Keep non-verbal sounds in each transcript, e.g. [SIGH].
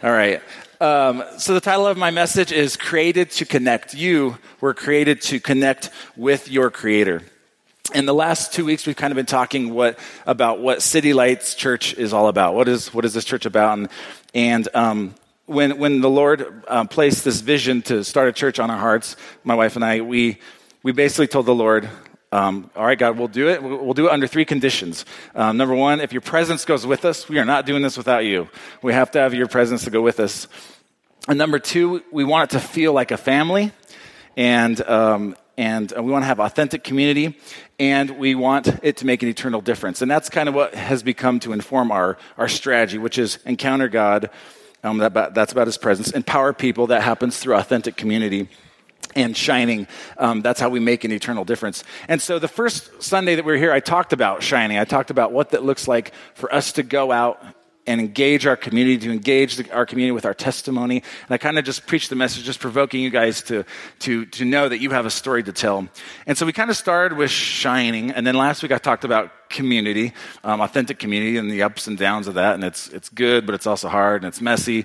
All right. Um, so the title of my message is Created to Connect. You were created to connect with your Creator. In the last two weeks, we've kind of been talking what, about what City Lights Church is all about. What is, what is this church about? And, and um, when, when the Lord uh, placed this vision to start a church on our hearts, my wife and I, we, we basically told the Lord, um, all right, God, we'll do it. We'll do it under three conditions. Um, number one, if your presence goes with us, we are not doing this without you. We have to have your presence to go with us. And number two, we want it to feel like a family, and um, and we want to have authentic community, and we want it to make an eternal difference. And that's kind of what has become to inform our our strategy, which is encounter God. Um, that, that's about His presence. Empower people. That happens through authentic community and shining. Um, that's how we make an eternal difference. And so the first Sunday that we were here, I talked about shining. I talked about what that looks like for us to go out and engage our community, to engage the, our community with our testimony. And I kind of just preached the message, just provoking you guys to, to, to know that you have a story to tell. And so we kind of started with shining. And then last week I talked about community, um, authentic community, and the ups and downs of that. And it's, it's good, but it's also hard and it's messy.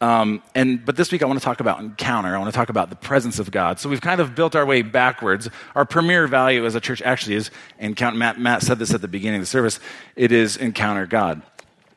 Um, and, but this week I want to talk about encounter. I want to talk about the presence of God. So we've kind of built our way backwards. Our premier value as a church actually is encounter. Matt, Matt said this at the beginning of the service. It is encounter God.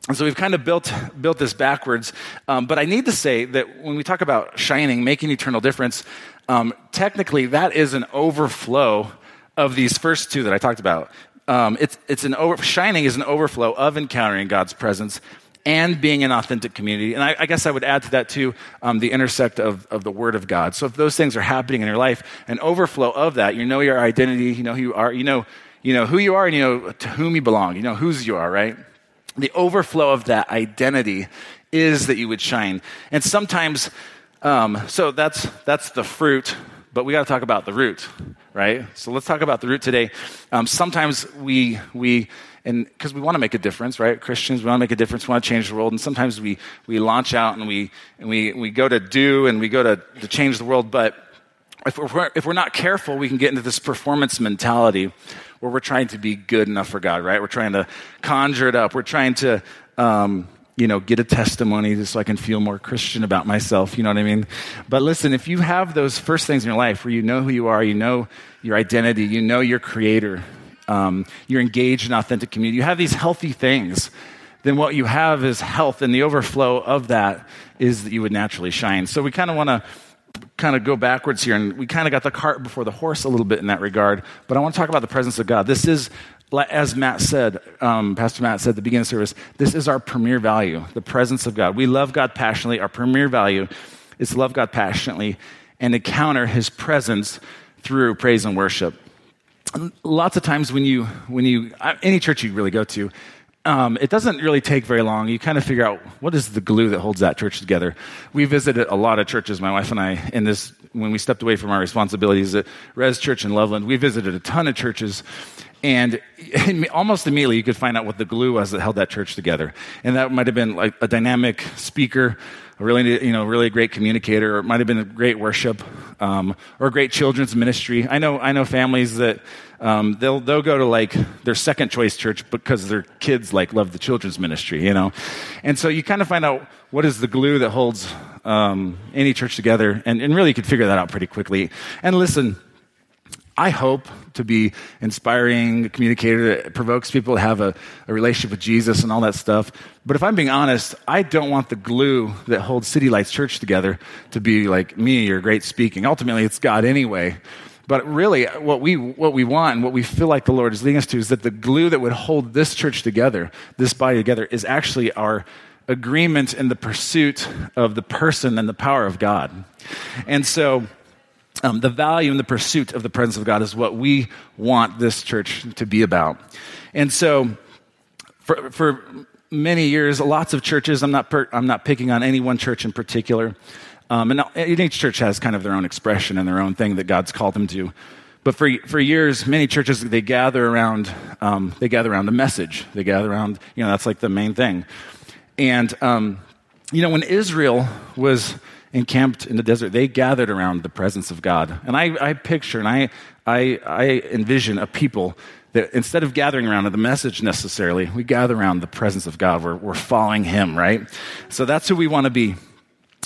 And so we've kind of built, built this backwards. Um, but I need to say that when we talk about shining, making eternal difference, um, technically that is an overflow of these first two that I talked about. Um, it's, it's an over, shining is an overflow of encountering God's presence and being an authentic community. And I, I guess I would add to that too um, the intersect of, of the Word of God. So if those things are happening in your life, an overflow of that, you know your identity, you know who you are, you know, you know who you are, and you know to whom you belong, you know whose you are, right? The overflow of that identity is that you would shine. And sometimes, um, so that's, that's the fruit, but we got to talk about the root, right? So let's talk about the root today. Um, sometimes we, we, and because we want to make a difference, right? Christians, we want to make a difference, we want to change the world, and sometimes we, we launch out and we, and we, we go to do and we go to, to change the world, but if we're, if we're not careful, we can get into this performance mentality where we're trying to be good enough for God, right? We're trying to conjure it up. We're trying to, um, you know, get a testimony just so I can feel more Christian about myself. You know what I mean? But listen, if you have those first things in your life where you know who you are, you know your identity, you know your creator, um, you're engaged in authentic community, you have these healthy things, then what you have is health, and the overflow of that is that you would naturally shine. So we kind of want to kind of go backwards here, and we kind of got the cart before the horse a little bit in that regard. But I want to talk about the presence of God. This is, as Matt said, um, Pastor Matt said at the beginning of service, this is our premier value, the presence of God. We love God passionately. Our premier value is to love God passionately and encounter His presence through praise and worship. Lots of times when you, when you, any church you really go to, um, it doesn't really take very long. You kind of figure out what is the glue that holds that church together. We visited a lot of churches, my wife and I, in this when we stepped away from our responsibilities at Res Church in Loveland. We visited a ton of churches, [LAUGHS] and almost immediately you could find out what the glue was that held that church together. And that might have been like a dynamic speaker, really, you know, really a great communicator, or it might have been a great worship, um, or a great children's ministry. I know, I know families that um, they'll, they'll go to like their second choice church because their kids like love the children's ministry, you know? And so you kind of find out what is the glue that holds um, any church together. And, and really you could figure that out pretty quickly. And listen, I hope to be inspiring communicator that provokes people to have a, a, relationship with Jesus and all that stuff. But if I'm being honest, I don't want the glue that holds City Lights Church together to be like me or great speaking. Ultimately, it's God anyway. But really, what we, what we want and what we feel like the Lord is leading us to is that the glue that would hold this church together, this body together, is actually our agreement in the pursuit of the person and the power of God. And so, um, the value and the pursuit of the presence of God is what we want this church to be about. And so, for, for many years, lots of churches, I'm not, per, I'm not picking on any one church in particular, um, and each church has kind of their own expression and their own thing that God's called them to. But for, for years, many churches, they gather around, um, they gather around the message. They gather around, you know, that's like the main thing. And, um, you know, when Israel was encamped in the desert, they gathered around the presence of God. And I, I picture and I, I, I envision a people that instead of gathering around the message necessarily, we gather around the presence of God. We're, we're following Him, right? So that's who we want to be.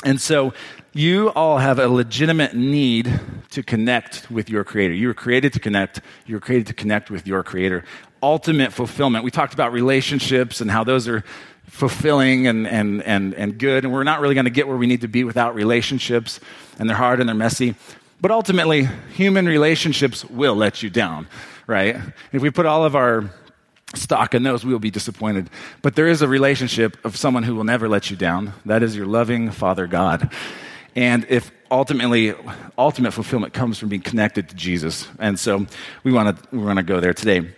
And so you all have a legitimate need to connect with your Creator. You were created to connect. You were created to connect with your Creator. Ultimate fulfillment. We talked about relationships and how those are fulfilling and, and, and, and good. And we're not really going to get where we need to be without relationships. And they're hard and they're messy. But ultimately, human relationships will let you down, right? If we put all of our stock in those, we will be disappointed. But there is a relationship of someone who will never let you down. That is your loving Father God. And if ultimately, ultimate fulfillment comes from being connected to Jesus. And so we want to we want to go there today.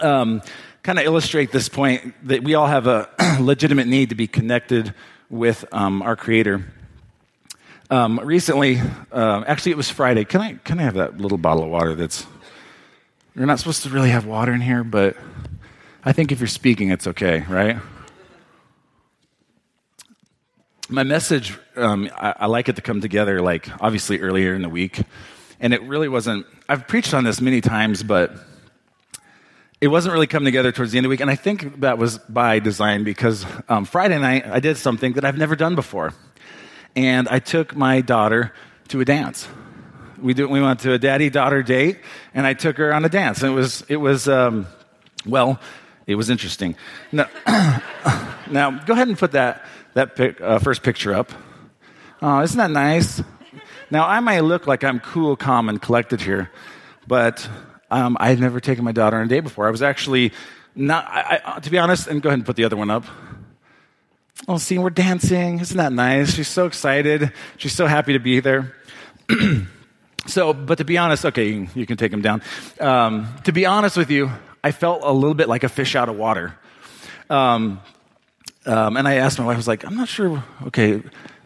Um, kind of illustrate this point that we all have a [CLEARS THROAT] legitimate need to be connected with um, our Creator. Um, recently, uh, actually, it was Friday. Can I can I have that little bottle of water? That's you're not supposed to really have water in here, but I think if you're speaking, it's okay, right? My message, um, I, I like it to come together, like obviously earlier in the week, and it really wasn't. I've preached on this many times, but it wasn't really coming together towards the end of the week. And I think that was by design because um, Friday night I did something that I've never done before and I took my daughter to a dance. We, do, we went to a daddy daughter date, and I took her on a dance. And it was, it was um, well, it was interesting. Now, [COUGHS] now, go ahead and put that, that pic, uh, first picture up. Oh, isn't that nice? Now, I might look like I'm cool, calm, and collected here, but um, I had never taken my daughter on a date before. I was actually not, I, I, to be honest, and go ahead and put the other one up. Oh, see, we're dancing. Isn't that nice? She's so excited. She's so happy to be there. [CLEARS THROAT] so, but to be honest, okay, you, you can take him down. Um, to be honest with you, I felt a little bit like a fish out of water. Um, um, and I asked my wife, I was like, I'm not sure, okay,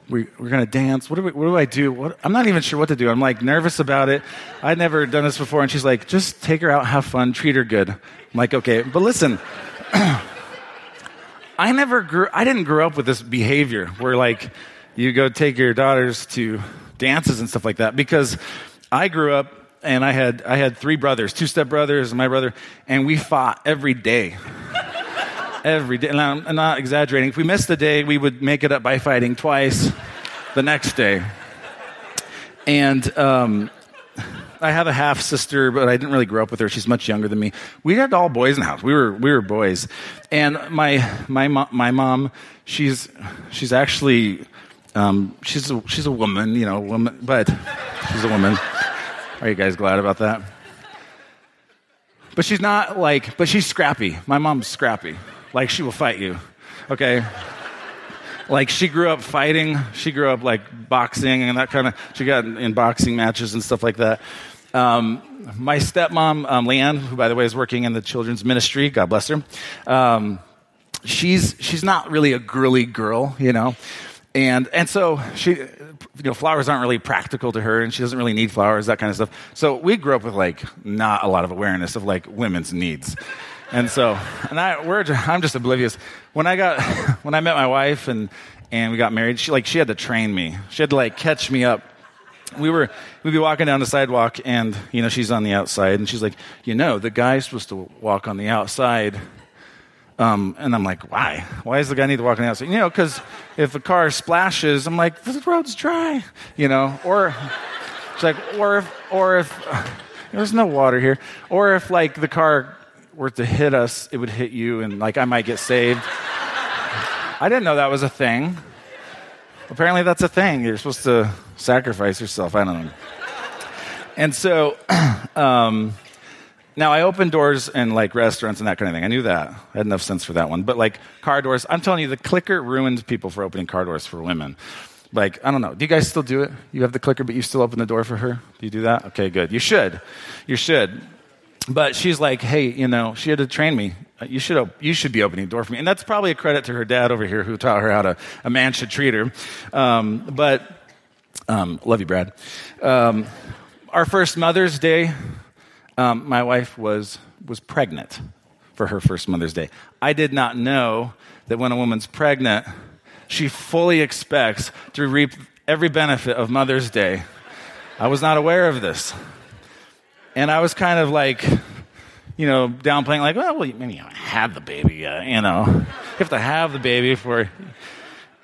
we, are going to dance. What do, we, what do I do? What, I'm not even sure what to do. I'm like nervous about it. I'd never done this before. And she's like, just take her out, have fun, treat her good. I'm like, okay, but listen. [CLEARS THROAT] I never grew, I didn't grow up with this behavior where like you go take your daughters to dances and stuff like that because I grew up and I had, I had three brothers, two step brothers and my brother, and we fought every day. Every day. And I'm, not exaggerating. If we missed a day, we would make it up by fighting twice the next day. And um, I have a half sister, but I didn't really grow up with her. She's much younger than me. We had all boys in the house. We were we were boys, and my my my mom, she's she's actually um, she's a, she's a woman, you know, woman, but she's a woman. Are you guys glad about that? But she's not like, but she's scrappy. My mom's scrappy. Like she will fight you. Okay like she grew up fighting. She grew up like boxing and that kind of. She got in boxing matches and stuff like that. Um, my stepmom, um, Leanne, who by the way is working in the children's ministry, God bless her. Um, she's she's not really a girly girl, you know, and and so she, you know, flowers aren't really practical to her, and she doesn't really need flowers, that kind of stuff. So we grew up with like not a lot of awareness of like women's needs. And so, and I, we're, I'm just oblivious. When I got, [LAUGHS] when I met my wife and, and we got married, she like, she had to train me. She had to like catch me up. We were, we'd be walking down the sidewalk and, you know, she's on the outside and she's like, you know, the guy's supposed to walk on the outside. Um, and I'm like, why? Why does the guy need to walk on the outside? You know, because if a car splashes, I'm like, the road's dry, you know, or it's like, or if, or if, there's no water here, or if like the car were to hit us, it would hit you, and like I might get saved. I didn't know that was a thing. Apparently, that's a thing. You're supposed to sacrifice yourself. I don't know. And so, [CLEARS THROAT] um, now I open doors in like restaurants and that kind of thing. I knew that. I had enough sense for that one. But like car doors, I'm telling you, the clicker ruined people for opening car doors for women. Like, I don't know. Do you guys still do it? You have the clicker, but you still open the door for her? Do you do that? Okay, good. You should. You should but she's like, hey, you know, she had to train me. You should, op- you should be opening the door for me. And that's probably a credit to her dad over here who taught her how to, a man should treat her. Um, but, um, love you, Brad. Um, our first Mother's Day, um, my wife was, was pregnant for her first Mother's Day. I did not know that when a woman's pregnant, she fully expects to reap every benefit of Mother's Day. I was not aware of this. And I was kind of like, you know, downplaying, like, well, well maybe you haven't had the baby yet, you know. You have to have the baby for.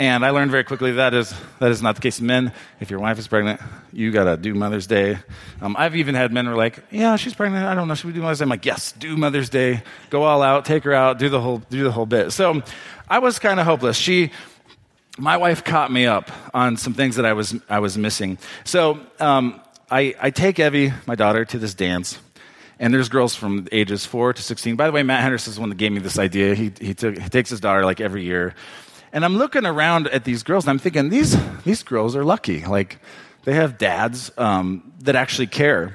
And I learned very quickly that is, that is not the case. Men, if your wife is pregnant, you got to do Mother's Day. Um, I've even had men who are like, yeah, she's pregnant. I don't know. Should we do Mother's Day? I'm like, yes, do Mother's Day. Go all out, take her out, do the whole, do the whole bit. So I was kind of hopeless. She, my wife caught me up on some things that I was, I was missing. So um, I, I take Evie, my daughter, to this dance. And there's girls from ages 4 to 16. By the way, Matt Henderson is the one that gave me this idea. He, he, took, he takes his daughter like every year. And I'm looking around at these girls and I'm thinking, these, these girls are lucky. Like, they have dads um, that actually care.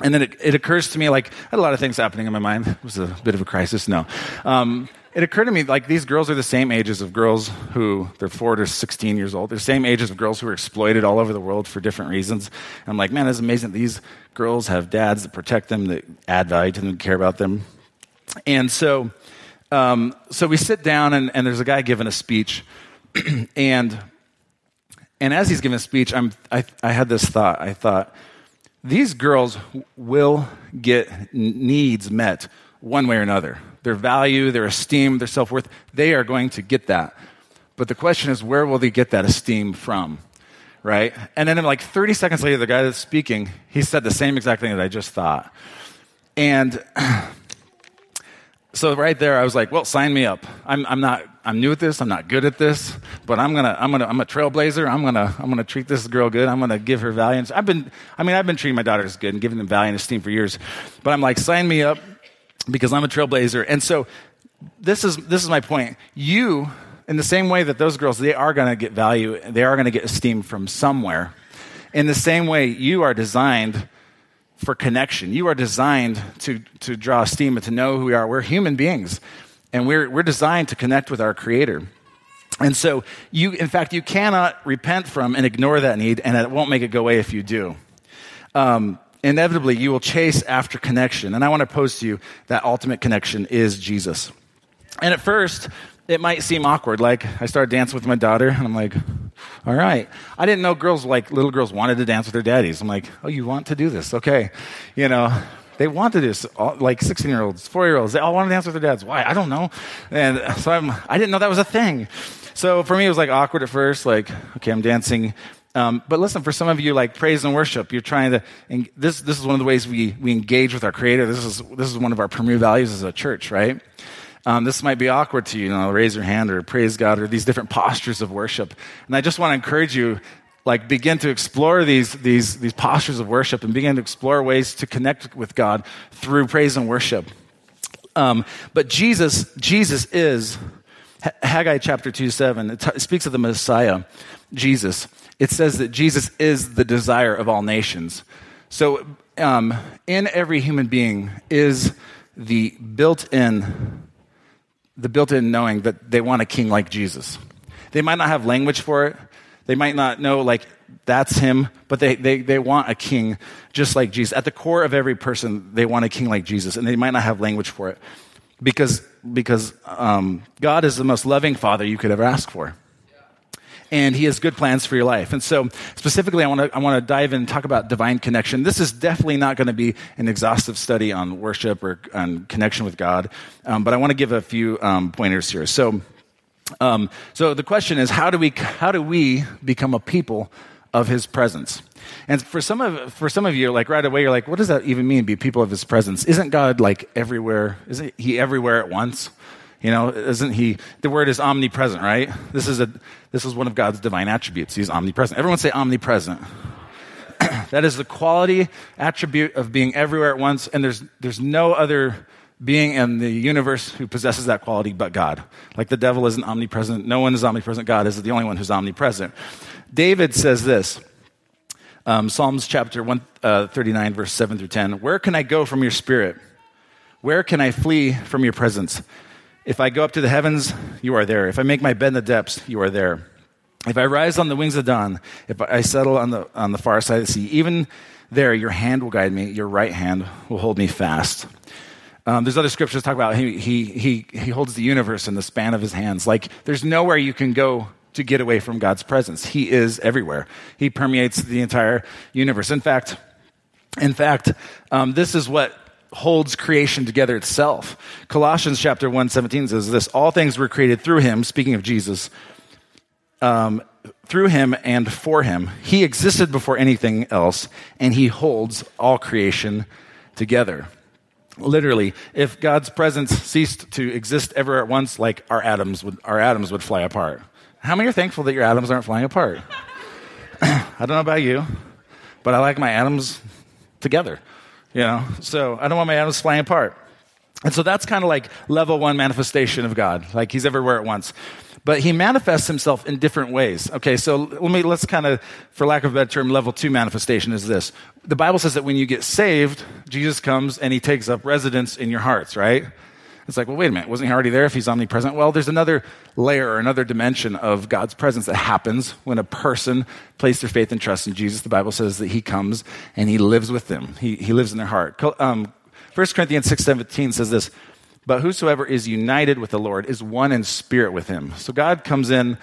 And then it, it, occurs to me, like, I had a lot of things happening in my mind. It was a bit of a crisis. No. Um, it occurred to me like these girls are the same ages of girls who they're four to 16 years old. They're the same ages of girls who are exploited all over the world for different reasons. And I'm like, man, it's amazing these girls have dads that protect them, that add value to them, care about them. And so, um, so we sit down, and, and there's a guy giving a speech, [CLEARS THROAT] and and as he's giving a speech, I'm, I, I had this thought. I thought, these girls will get needs met one way or another their value, their esteem, their self worth, they are going to get that. But the question is, where will they get that esteem from? Right? And then, like 30 seconds later, the guy that's speaking, he said the same exact thing that I just thought. And [CLEARS THROAT] so right there, I was like, well, sign me up. I'm, I'm not, I'm new at this. I'm not good at this, but I'm gonna, I'm gonna, I'm a trailblazer. I'm gonna, I'm gonna treat this girl good. I'm gonna give her value. I've been, I mean, I've been treating my daughters good and giving them value and esteem for years, but I'm like, sign me up because I'm a trailblazer. And so this is, this is my point. You, in the same way that those girls, they are going to get value, they are going to get esteem from somewhere. In the same way, you are designed for connection. You are designed to, to draw esteem and to know who we are. We're human beings, and we're, we're designed to connect with our Creator. And so, you, in fact, you cannot repent from and ignore that need, and it won't make it go away if you do. Um, inevitably you will chase after connection. And I want to pose to you that ultimate connection is Jesus. And at first, it might seem awkward. Like I started dancing with my daughter, and I'm like, all right. I didn't know girls like little girls wanted to dance with their daddies. I'm like, oh, you want to do this? Okay. You know, they want to do this. All, like 16 year olds, four year olds, they all want to dance with their dads. Why? I don't know. And so I'm, I didn't know that was a thing. So for me, it was like awkward at first. Like, okay, I'm dancing um, but listen, for some of you, like praise and worship, you're trying to. this this is one of the ways we we engage with our Creator. This is this is one of our premier values as a church, right? Um, this might be awkward to you, you know, raise your hand or praise God or these different postures of worship. And I just want to encourage you, like, begin to explore these, these, these postures of worship and begin to explore ways to connect with God through praise and worship. Um, but Jesus, Jesus is, Haggai chapter 2 7, it, t- it speaks of the Messiah, Jesus it says that Jesus is the desire of all nations. So, um, in every human being is the built-in, the built-in knowing that they want a king like Jesus. They might not have language for it. They might not know like that's him, but they, they, they want a king just like Jesus. At the core of every person, they want a king like Jesus, and they might not have language for it because, because um, God is the most loving father you could ever ask for and he has good plans for your life. And so, specifically, I want to I want to dive in and talk about divine connection. This is definitely not going to be an exhaustive study on worship or on connection with God, um, but I want to give a few um, pointers here. So, um, so the question is, how do we how do we become a people of His presence? And for some of for some of you, like right away, you're like, what does that even mean? Be people of His presence? Isn't God like everywhere? Isn't He everywhere at once? You know, isn't he? The word is omnipresent, right? This is a this is one of God's divine attributes. He's omnipresent. Everyone say omnipresent. [CLEARS THROAT] that is the quality attribute of being everywhere at once, and there's there's no other being in the universe who possesses that quality but God. Like the devil isn't omnipresent, no one is omnipresent. God is the only one who's omnipresent. David says this. Um, Psalms chapter 139, uh, verse 7 through 10. Where can I go from your spirit? Where can I flee from your presence? If I go up to the heavens, you are there. If I make my bed in the depths, you are there. If I rise on the wings of dawn, if I settle on the, on the far side of the sea, even there your hand will guide me, your right hand will hold me fast. Um, there's other scriptures talk about he, he, he, he holds the universe in the span of his hands. Like there's nowhere you can go to get away from God's presence. He is everywhere. He permeates the entire universe. In fact, in fact, um, this is what holds creation together itself. Colossians chapter 1 17 says this All things were created through him, speaking of Jesus, um, through him and for him. He existed before anything else, and he holds all creation together. Literally, if God's presence ceased to exist ever at once, like our atoms would, our atoms would fly apart. How many are thankful that your atoms aren't flying apart? [CLEARS THROAT] I don't know about you, but I like my atoms together. You know, so I don't want my atoms flying apart. And so that's kind of like level one manifestation of God, like he's everywhere at once. But he manifests himself in different ways. Okay, so let me let's kind of, for lack of a better term, level two manifestation is this. The Bible says that when you get saved, Jesus comes and he takes up residence in your hearts, right? It's like, well, wait a minute, wasn't he already there if he's omnipresent? Well, there's another layer or another dimension of God's presence that happens when a person places their faith and trust in Jesus. The Bible says that he comes and he lives with them, he, he lives in their heart. Um, 1 Corinthians 6.17 says this, but whosoever is united with the Lord is one in spirit with him. So God comes in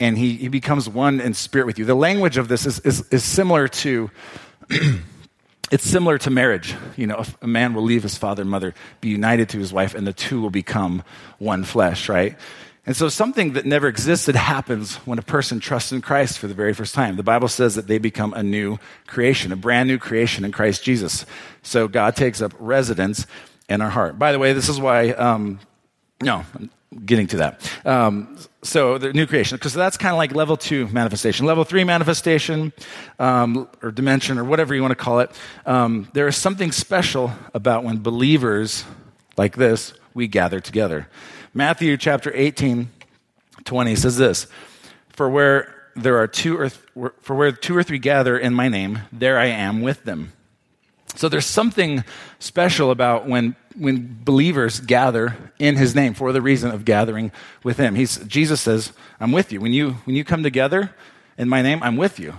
and he, he becomes one in spirit with you. The language of this is, is, is similar to [CLEARS THROAT] it's similar to marriage. You know, a man will leave his father and mother, be united to his wife, and the two will become one flesh, right? And so something that never existed happens when a person trusts in Christ for the very first time. The Bible says that they become a new creation, a brand new creation in Christ Jesus. So God takes up residence in our heart. By the way, this is why, um, no, getting to that. Um, so the new creation, because that's kind of like level two manifestation. Level three manifestation, um, or dimension, or whatever you want to call it. Um, there is something special about when believers like this we gather together. Matthew chapter 18, 20 says this: For where there are two or th- for where two or three gather in my name, there I am with them. So there's something special about when, when believers gather in his name for the reason of gathering with him. He's, Jesus says, I'm with you. When, you. when you come together in my name, I'm with you.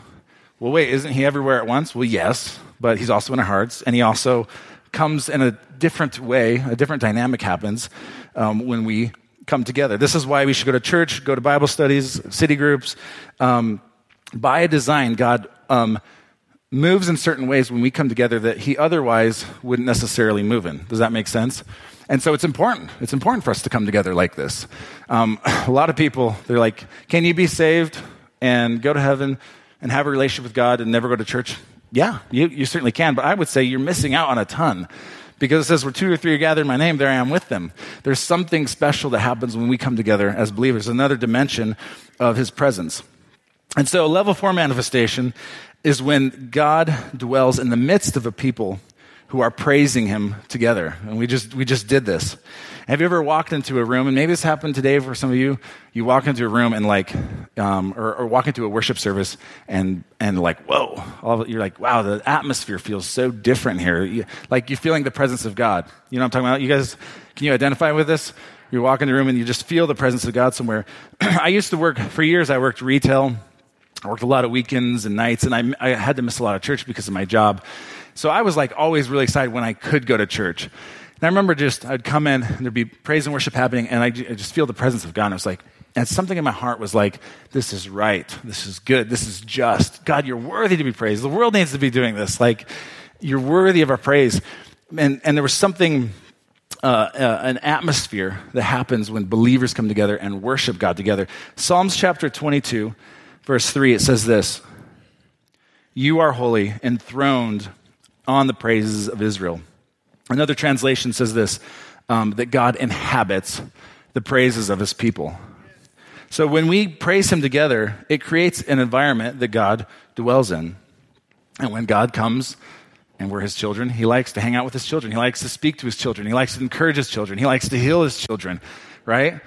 Well, wait, isn't he everywhere at once? Well, yes, but he's also in our hearts, and he also comes in a different way, a different dynamic happens um, when we come together. This is why we should go to church, go to Bible studies, city groups. Um, by design, God um, moves in certain ways when we come together that he otherwise wouldn't necessarily move in. Does that make sense? And so it's important. It's important for us to come together like this. Um, a lot of people, they're like, can you be saved and go to heaven and have a relationship with God and never go to church? Yeah, you, you certainly can, but I would say you're missing out on a ton. Because it says, where two or three are gathered in my name, there I am with them. There's something special that happens when we come together as believers, another dimension of his presence. And so, level four manifestation is when God dwells in the midst of a people who are praising him together. And we just, we just did this. Have you ever walked into a room, and maybe this happened today for some of you, you walk into a room and like, um, or, or, walk into a worship service and, and like, whoa, all you're like, wow, the atmosphere feels so different here. You, like you're feeling the presence of God. You know what I'm talking about? You guys, can you identify with this? You walk in the room and you just feel the presence of God somewhere. [CLEARS THROAT] I used to work, for years I worked retail I worked a lot of weekends and nights, and I, I had to miss a lot of church because of my job. So I was like always really excited when I could go to church. And I remember just, I'd come in, and there'd be praise and worship happening, and I just feel the presence of God. And I was like, and something in my heart was like, this is right. This is good. This is just. God, you're worthy to be praised. The world needs to be doing this. Like, you're worthy of our praise. And, and there was something, uh, uh, an atmosphere that happens when believers come together and worship God together. Psalms chapter 22 verse 3, it says this You are holy, enthroned on the praises of Israel. Another translation says this um, that God inhabits the praises of his people. So when we praise him together, it creates an environment that God dwells in. And when God comes and we're his children, he likes to hang out with his children. He likes to speak to his children. He likes to encourage his children. He likes to heal his children, right?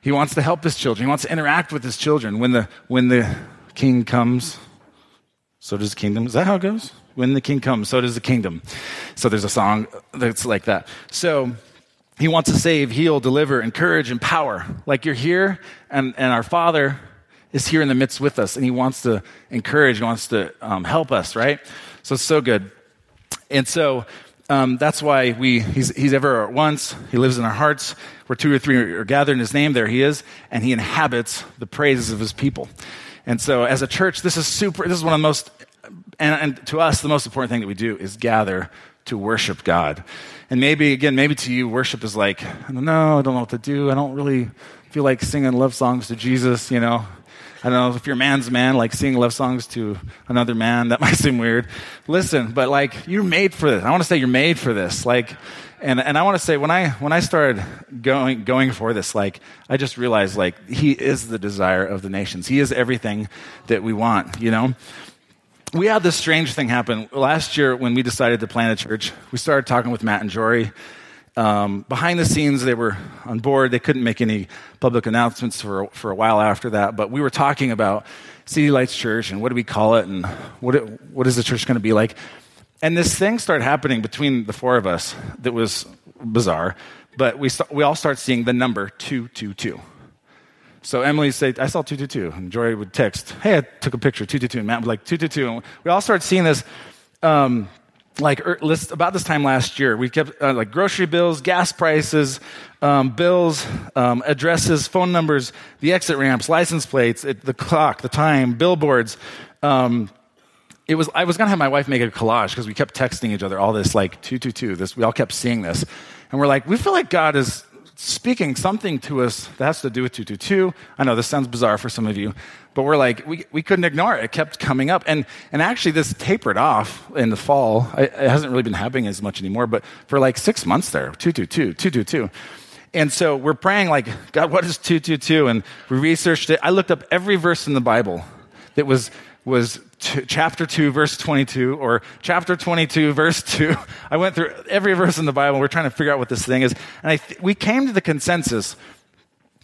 He wants to help his children. He wants to interact with his children. When the, when the king comes, so does the kingdom. Is that how it goes? When the king comes, so does the kingdom. So there's a song that's like that. So he wants to save, heal, deliver, encourage, empower. Like you're here, and, and our Father is here in the midst with us, and he wants to encourage, he wants to um, help us, right? So it's so good. And so Um, that's why we, he's, he's everywhere at once. He lives in our hearts. Where two or three are gathered in his name, there he is, and he inhabits the praises of his people. And so, as a church, this is super, this is one of the most, and, and to us, the most important thing that we do is gather to worship God. And maybe, again, maybe to you, worship is like, I don't know, I don't know what to do. I don't really feel like singing love songs to Jesus, you know. I don't know if you're man's man, like singing love songs to another man, that [LAUGHS] might seem weird. Listen, but like, you're made for this. I want to say you're made for this. Like, and, and I want to say when I, when I started going, going for this, like, I just realized like, he is the desire of the nations. He is everything that we want, you know? we had this strange thing happen last year when we decided to plant a church. We started talking with Matt and Jory. Um, behind the scenes, they were on board. They couldn't make any public announcements for, for a while after that, but we were talking about City Lights Church and what do we call it and what, it, what is the church going to be like. And this thing started happening between the four of us that was bizarre, but we, we all start seeing the number 222. So Emily said, I saw 222. And Jory would text, Hey, I took a picture, 222. And Matt would like, 222. And we all started seeing this, um, like, er, about this time last year. We kept, uh, like, grocery bills, gas prices, um, bills, um, addresses, phone numbers, the exit ramps, license plates, it, the clock, the time, billboards. Um, it was, I was to have my wife make a collage because we kept texting each other all this, like, 222. This, we all kept seeing this. And we're like, we feel like God is speaking something to us that has to do with 222. I know this sounds bizarre for some of you, but we're like, we, we couldn't ignore it. It kept coming up. And, and actually, this tapered off in the fall. It hasn't really been happening as much anymore, but for like six months there 222, 222. And so we're praying, like, God, what is 222? And we researched it. I looked up every verse in the Bible that was was t- chapter 2, verse 22, or chapter 22, verse 2. [LAUGHS] I went through every verse in the Bible. We're trying to figure out what this thing is. And th- we came to the consensus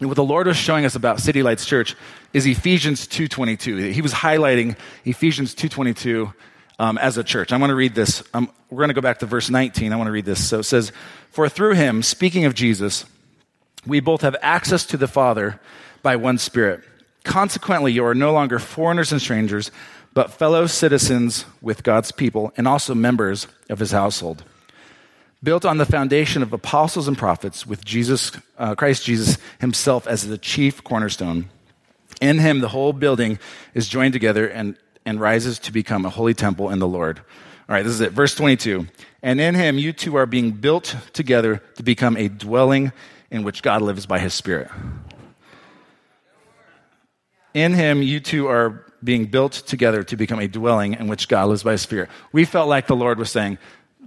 what the Lord was showing us about City Lights Church is Ephesians 2.22. He was highlighting Ephesians 2.22 um, as a church. I want to read this. Um, we're going to go back to verse 19. I want to read this. So it says, For through him, speaking of Jesus, we both have access to the Father by one Spirit. Consequently, you are no longer foreigners and strangers, but fellow citizens with God's people and also members of his household. Built on the foundation of apostles and prophets, with Jesus, uh, Christ Jesus himself as the chief cornerstone. In him, the whole building is joined together and, and rises to become a holy temple in the Lord. All right, this is it. Verse 22. And in him, you two are being built together to become a dwelling in which God lives by his Spirit. In him, you two are being built together to become a dwelling in which God lives by His Spirit. We felt like the Lord was saying,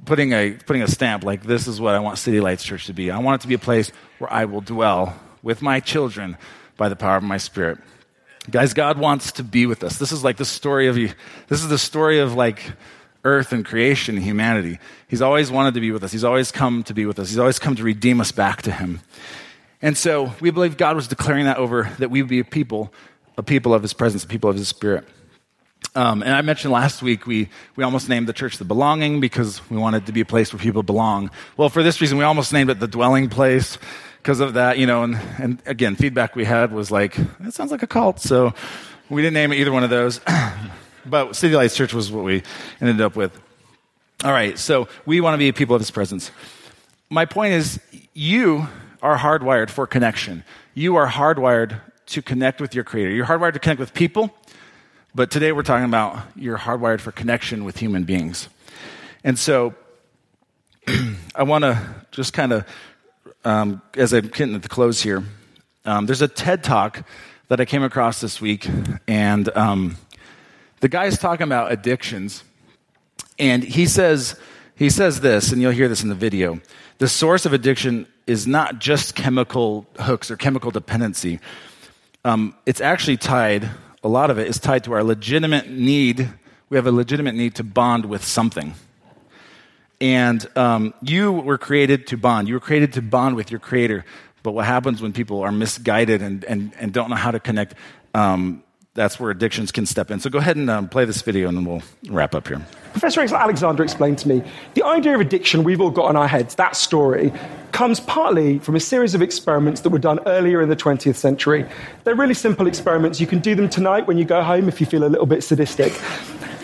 putting a, putting a stamp, like, this is what I want City Lights Church to be. I want it to be a place where I will dwell with my children by the power of my Spirit. Guys, God wants to be with us. This is like the story of, you. this is the story of like earth and creation, and humanity. He's always wanted to be with us. He's always come to be with us. He's always come to redeem us back to Him. And so we believe God was declaring that over that we would be a people a people of his presence, a people of his spirit. Um, and I mentioned last week we, we almost named the church the belonging because we wanted to be a place where people belong. Well, for this reason, we almost named it the dwelling place because of that, you know. And, and again, feedback we had was like, it sounds like a cult. So we didn't name it either one of those. [COUGHS] but City Lights Church was what we ended up with. All right, so we want to be a people of his presence. My point is, you are hardwired for connection. You are hardwired to connect with your creator. You're hardwired to connect with people, but today we're talking about you're hardwired for connection with human beings. And so [CLEARS THROAT] I want to just kind of, um, as I'm getting at the close here, um, there's a TED talk that I came across this week, and um, the guy's talking about addictions, and he says he says this, and you'll hear this in the video. The source of addiction is not just chemical hooks or chemical dependency um, it's actually tied, a lot of it is tied to our legitimate need. We have a legitimate need to bond with something. And um, you were created to bond. You were created to bond with your Creator. But what happens when people are misguided and, and, and don't know how to connect? Um, that's where addictions can step in. So go ahead and um, play this video and then we'll wrap up here. Professor Alexander explained to me the idea of addiction we've all got in our heads, that story, comes partly from a series of experiments that were done earlier in the 20th century. They're really simple experiments. You can do them tonight when you go home if you feel a little bit sadistic.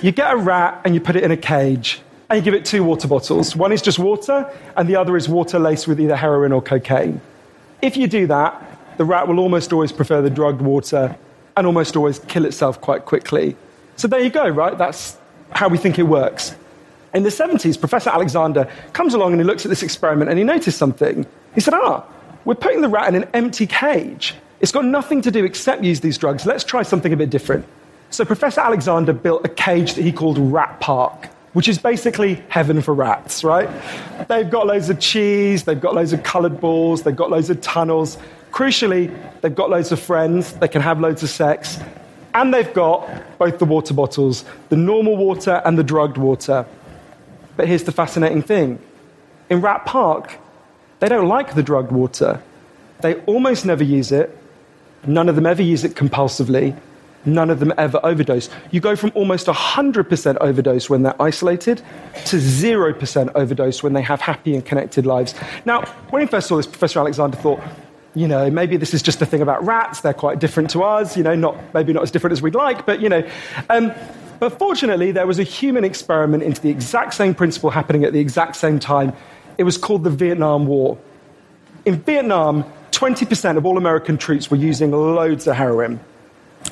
You get a rat and you put it in a cage and you give it two water bottles. One is just water, and the other is water laced with either heroin or cocaine. If you do that, the rat will almost always prefer the drugged water and almost always kill itself quite quickly. So there you go, right? That's how we think it works. In the 70s, Professor Alexander comes along and he looks at this experiment and he noticed something. He said, Ah, we're putting the rat in an empty cage. It's got nothing to do except use these drugs. Let's try something a bit different. So Professor Alexander built a cage that he called Rat Park, which is basically heaven for rats, right? They've got loads of cheese, they've got loads of colored balls, they've got loads of tunnels. Crucially, they've got loads of friends, they can have loads of sex, and they've got both the water bottles, the normal water and the drugged water. But here's the fascinating thing in Rat Park, they don't like the drugged water. They almost never use it. None of them ever use it compulsively. None of them ever overdose. You go from almost 100% overdose when they're isolated to 0% overdose when they have happy and connected lives. Now, when he first saw this, Professor Alexander thought, you know, maybe this is just a thing about rats. They're quite different to us, you know, not, maybe not as different as we'd like, but, you know. Um, but fortunately, there was a human experiment into the exact same principle happening at the exact same time. It was called the Vietnam War. In Vietnam, 20% of all American troops were using loads of heroin.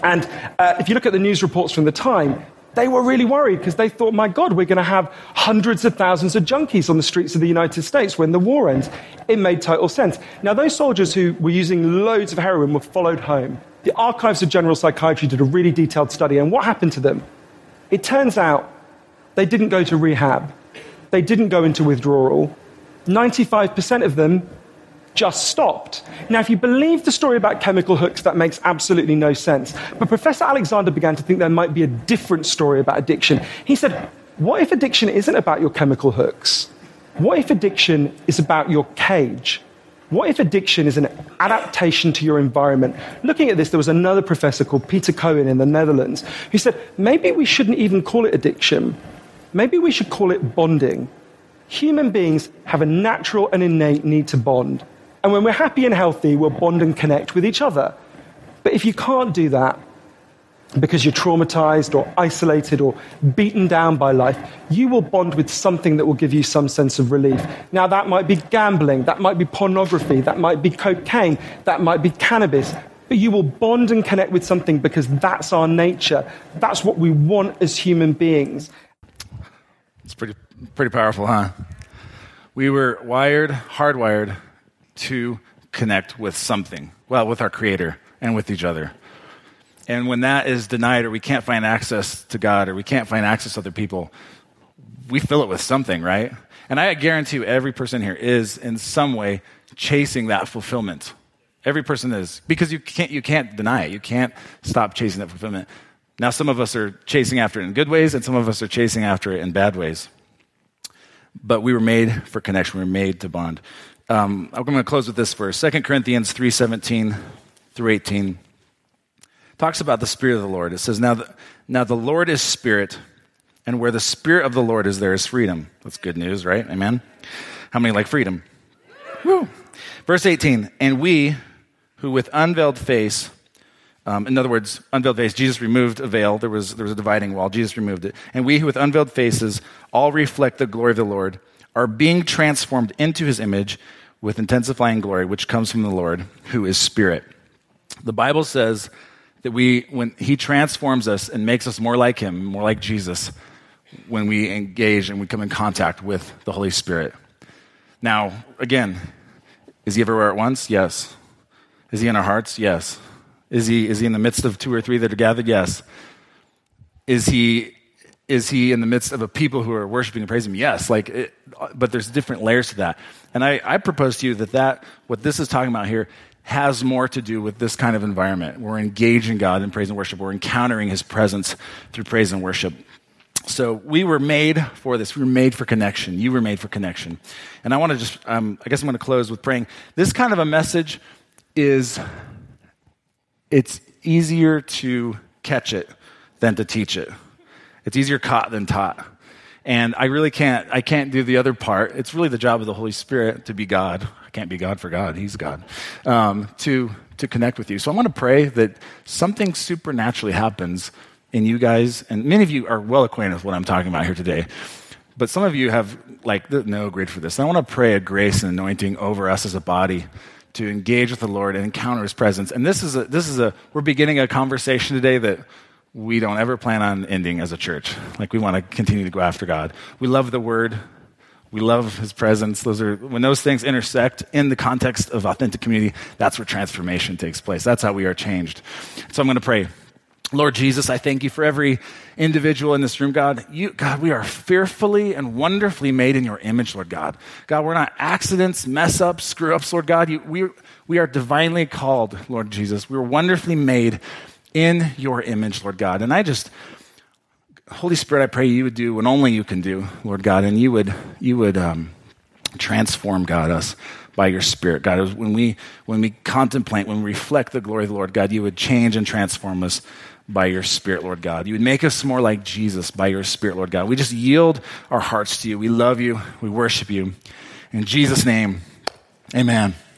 And uh, if you look at the news reports from the time, they were really worried because they thought, my God, we're going to have hundreds of thousands of junkies on the streets of the United States when the war ends. It made total sense. Now, those soldiers who were using loads of heroin were followed home. The Archives of General Psychiatry did a really detailed study, and what happened to them? It turns out they didn't go to rehab, they didn't go into withdrawal. 95% of them just stopped. Now, if you believe the story about chemical hooks, that makes absolutely no sense. But Professor Alexander began to think there might be a different story about addiction. He said, What if addiction isn't about your chemical hooks? What if addiction is about your cage? What if addiction is an adaptation to your environment? Looking at this, there was another professor called Peter Cohen in the Netherlands who said, maybe we shouldn't even call it addiction. Maybe we should call it bonding. Human beings have a natural and innate need to bond. And when we're happy and healthy, we'll bond and connect with each other. But if you can't do that because you're traumatized or isolated or beaten down by life, you will bond with something that will give you some sense of relief. Now, that might be gambling, that might be pornography, that might be cocaine, that might be cannabis. But you will bond and connect with something because that's our nature. That's what we want as human beings. It's pretty, pretty powerful, huh? We were wired, hardwired to connect with something, well, with our Creator and with each other. And when that is denied, or we can't find access to God, or we can't find access to other people, we fill it with something, right? And I guarantee you, every person here is in some way chasing that fulfillment. Every person is, because you can't, you can't deny it. You can't stop chasing that fulfillment. Now, some of us are chasing after it in good ways, and some of us are chasing after it in bad ways. But we were made for connection. We were made to bond. Um, I'm going to close with this verse 2 Corinthians 3:17 through 18 talks about the Spirit of the Lord. It says, now the, now the Lord is Spirit, and where the Spirit of the Lord is, there is freedom. That's good news, right? Amen? How many like freedom? Woo. Verse 18, and we who with unveiled face, um, in other words, unveiled face, Jesus removed a veil. There was, there was a dividing wall. Jesus removed it. And we who with unveiled faces all reflect the glory of the Lord are being transformed into his image with intensifying glory, which comes from the Lord, who is Spirit. The Bible says that we, when He transforms us and makes us more like Him, more like Jesus, when we engage and we come in contact with the Holy Spirit. Now, again, is He everywhere at once? Yes. Is He in our hearts? Yes. Is He, is he in the midst of two or three that are gathered? Yes. Is He is he in the midst of a people who are worshiping and praising him? Yes, like, it, but there's different layers to that. And I, I propose to you that that what this is talking about here has more to do with this kind of environment. We're engaging God in praise and worship. We're encountering His presence through praise and worship. So we were made for this. We were made for connection. You were made for connection. And I want to just, um, I guess I'm going to close with praying. This kind of a message is, it's easier to catch it than to teach it. It's easier caught than taught. And I really can't, I can't do the other part. It's really the job of the Holy Spirit to be God. I can't be God for God. He's God. Um, to, to connect with you. So I want to pray that something supernaturally happens in you guys. And many of you are well acquainted with what I'm talking about here today. but some of you have like no grid for this. And I want to pray a grace and anointing over us as a body to engage with the Lord and encounter His presence. And this is a, this is a we're beginning a conversation today that we don't ever plan on ending as a church. Like we want to continue to go after God. We love the Word. We love His presence. Those are when those things intersect in the context of authentic community. That's where transformation takes place. That's how we are changed. So I'm going to pray. Lord Jesus, I thank you for every individual in this room, God. You, God, we are fearfully and wonderfully made in your image, Lord God. God, we're not accidents, mess ups, screw ups, Lord God. You, we, we are divinely called, Lord Jesus. We are wonderfully made in your image, Lord God. And I just, Holy Spirit, I pray you would do what only you can do, Lord God, and you would, you would um, transform, God, us by your Spirit. God, when we, when we contemplate, when we reflect the glory of the Lord, God, you would change and transform us by your Spirit, Lord God. You would make us more like Jesus by your Spirit, Lord God. We just yield our hearts to you. We love you. We worship you. In Jesus' name, amen.